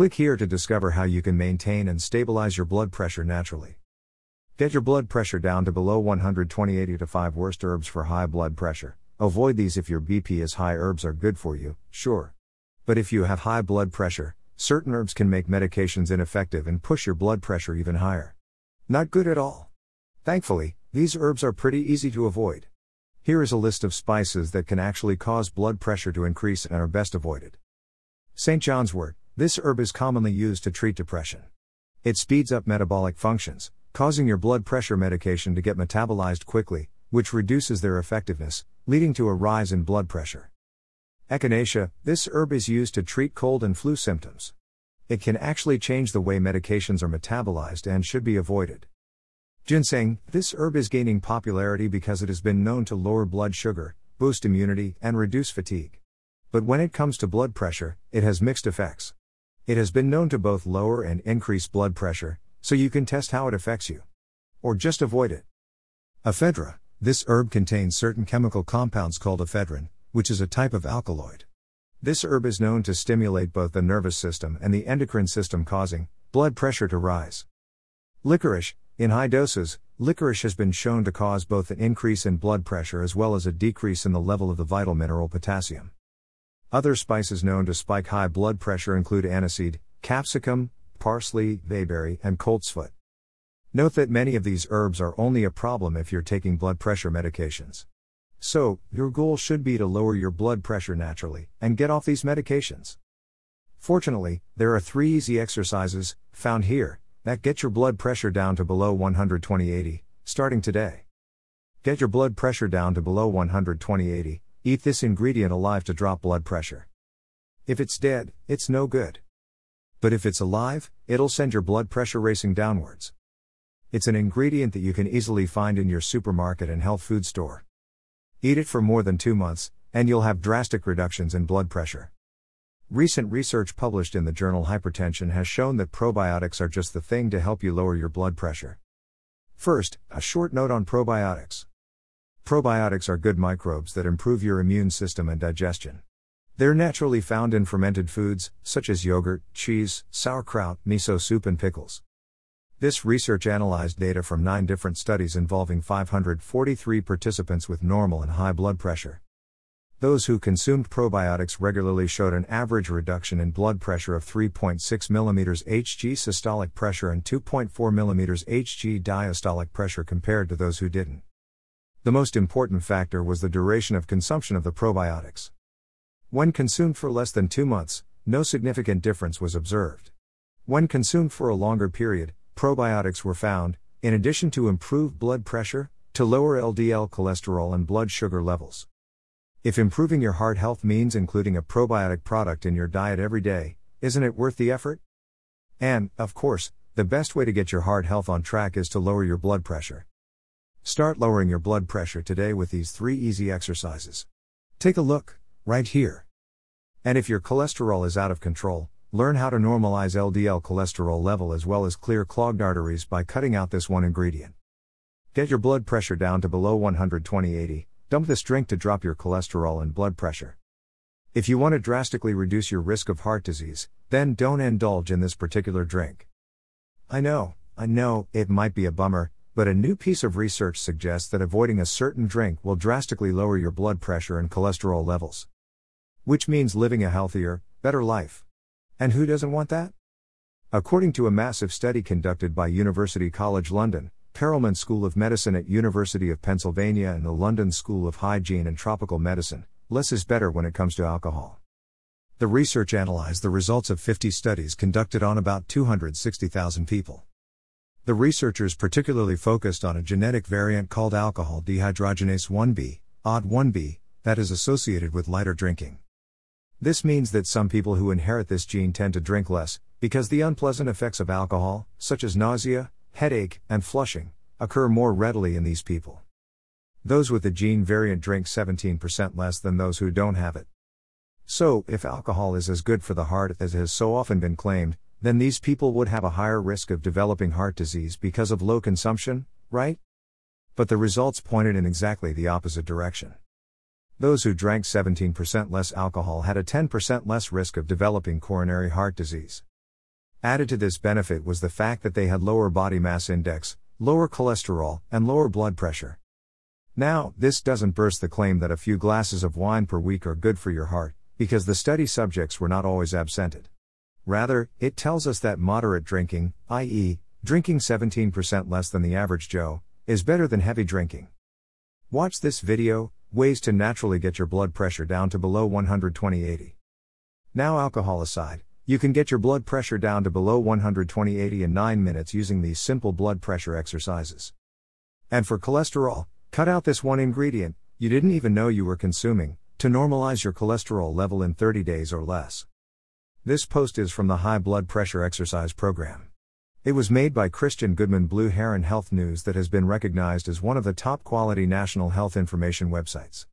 Click here to discover how you can maintain and stabilize your blood pressure naturally. Get your blood pressure down to below 120/80 to 5 worst herbs for high blood pressure. Avoid these if your BP is high. Herbs are good for you, sure. But if you have high blood pressure, certain herbs can make medications ineffective and push your blood pressure even higher. Not good at all. Thankfully, these herbs are pretty easy to avoid. Here is a list of spices that can actually cause blood pressure to increase and are best avoided. St. John's wort. This herb is commonly used to treat depression. It speeds up metabolic functions, causing your blood pressure medication to get metabolized quickly, which reduces their effectiveness, leading to a rise in blood pressure. Echinacea, this herb is used to treat cold and flu symptoms. It can actually change the way medications are metabolized and should be avoided. Ginseng, this herb is gaining popularity because it has been known to lower blood sugar, boost immunity, and reduce fatigue. But when it comes to blood pressure, it has mixed effects. It has been known to both lower and increase blood pressure, so you can test how it affects you. Or just avoid it. Ephedra, this herb contains certain chemical compounds called ephedrine, which is a type of alkaloid. This herb is known to stimulate both the nervous system and the endocrine system, causing blood pressure to rise. Licorice, in high doses, licorice has been shown to cause both an increase in blood pressure as well as a decrease in the level of the vital mineral potassium. Other spices known to spike high blood pressure include aniseed, capsicum, parsley, bayberry, and coltsfoot. Note that many of these herbs are only a problem if you're taking blood pressure medications. So, your goal should be to lower your blood pressure naturally and get off these medications. Fortunately, there are three easy exercises, found here, that get your blood pressure down to below 120/80, starting today. Get your blood pressure down to below 120/80, Eat this ingredient alive to drop blood pressure. If it's dead, it's no good. But if it's alive, it'll send your blood pressure racing downwards. It's an ingredient that you can easily find in your supermarket and health food store. Eat it for more than two months, and you'll have drastic reductions in blood pressure. Recent research published in the journal Hypertension has shown that probiotics are just the thing to help you lower your blood pressure. First, a short note on probiotics. Probiotics are good microbes that improve your immune system and digestion. They're naturally found in fermented foods, such as yogurt, cheese, sauerkraut, miso soup, and pickles. This research analyzed data from nine different studies involving 543 participants with normal and high blood pressure. Those who consumed probiotics regularly showed an average reduction in blood pressure of 3.6 mm Hg systolic pressure and 2.4 mm Hg diastolic pressure compared to those who didn't. The most important factor was the duration of consumption of the probiotics. When consumed for less than two months, no significant difference was observed. When consumed for a longer period, probiotics were found, in addition to improved blood pressure, to lower LDL cholesterol and blood sugar levels. If improving your heart health means including a probiotic product in your diet every day, isn't it worth the effort? And, of course, the best way to get your heart health on track is to lower your blood pressure. Start lowering your blood pressure today with these three easy exercises. Take a look, right here. And if your cholesterol is out of control, learn how to normalize LDL cholesterol level as well as clear clogged arteries by cutting out this one ingredient. Get your blood pressure down to below 120/80. Dump this drink to drop your cholesterol and blood pressure. If you want to drastically reduce your risk of heart disease, then don't indulge in this particular drink. I know, I know, it might be a bummer, but a new piece of research suggests that avoiding a certain drink will drastically lower your blood pressure and cholesterol levels. Which means living a healthier, better life. And who doesn't want that? According to a massive study conducted by University College London, Perelman School of Medicine at University of Pennsylvania and the London School of Hygiene and Tropical Medicine, less is better when it comes to alcohol. The research analyzed the results of 50 studies conducted on about 260,000 people. The researchers particularly focused on a genetic variant called alcohol dehydrogenase 1b, OD1b, that is associated with lighter drinking. This means that some people who inherit this gene tend to drink less, because the unpleasant effects of alcohol, such as nausea, headache, and flushing, occur more readily in these people. Those with the gene variant drink 17% less than those who don't have it. So, if alcohol is as good for the heart as has so often been claimed, then these people would have a higher risk of developing heart disease because of low consumption, right? But the results pointed in exactly the opposite direction. Those who drank 17% less alcohol had a 10% less risk of developing coronary heart disease. Added to this benefit was the fact that they had lower body mass index, lower cholesterol, and lower blood pressure. Now, this doesn't burst the claim that a few glasses of wine per week are good for your heart, because the study subjects were not always absented. Rather, it tells us that moderate drinking, i.e., drinking 17% less than the average Joe, is better than heavy drinking. Watch this video Ways to Naturally Get Your Blood Pressure Down to Below 120/80. Now, alcohol aside, you can get your blood pressure down to below 120/80 in 9 minutes using these simple blood pressure exercises. And for cholesterol, cut out this one ingredient you didn't even know you were consuming to normalize your cholesterol level in 30 days or less. This post is from the High Blood Pressure Exercise Program. It was made by Christian Goodman Blue Heron Health News that has been recognized as one of the top quality national health information websites.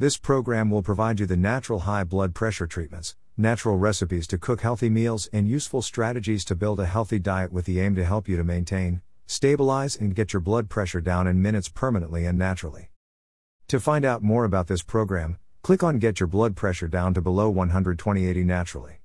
This program will provide you the natural high blood pressure treatments, natural recipes to cook healthy meals, and useful strategies to build a healthy diet with the aim to help you to maintain, stabilize, and get your blood pressure down in minutes permanently and naturally. To find out more about this program, click on Get Your Blood Pressure Down to Below 120/80 Naturally.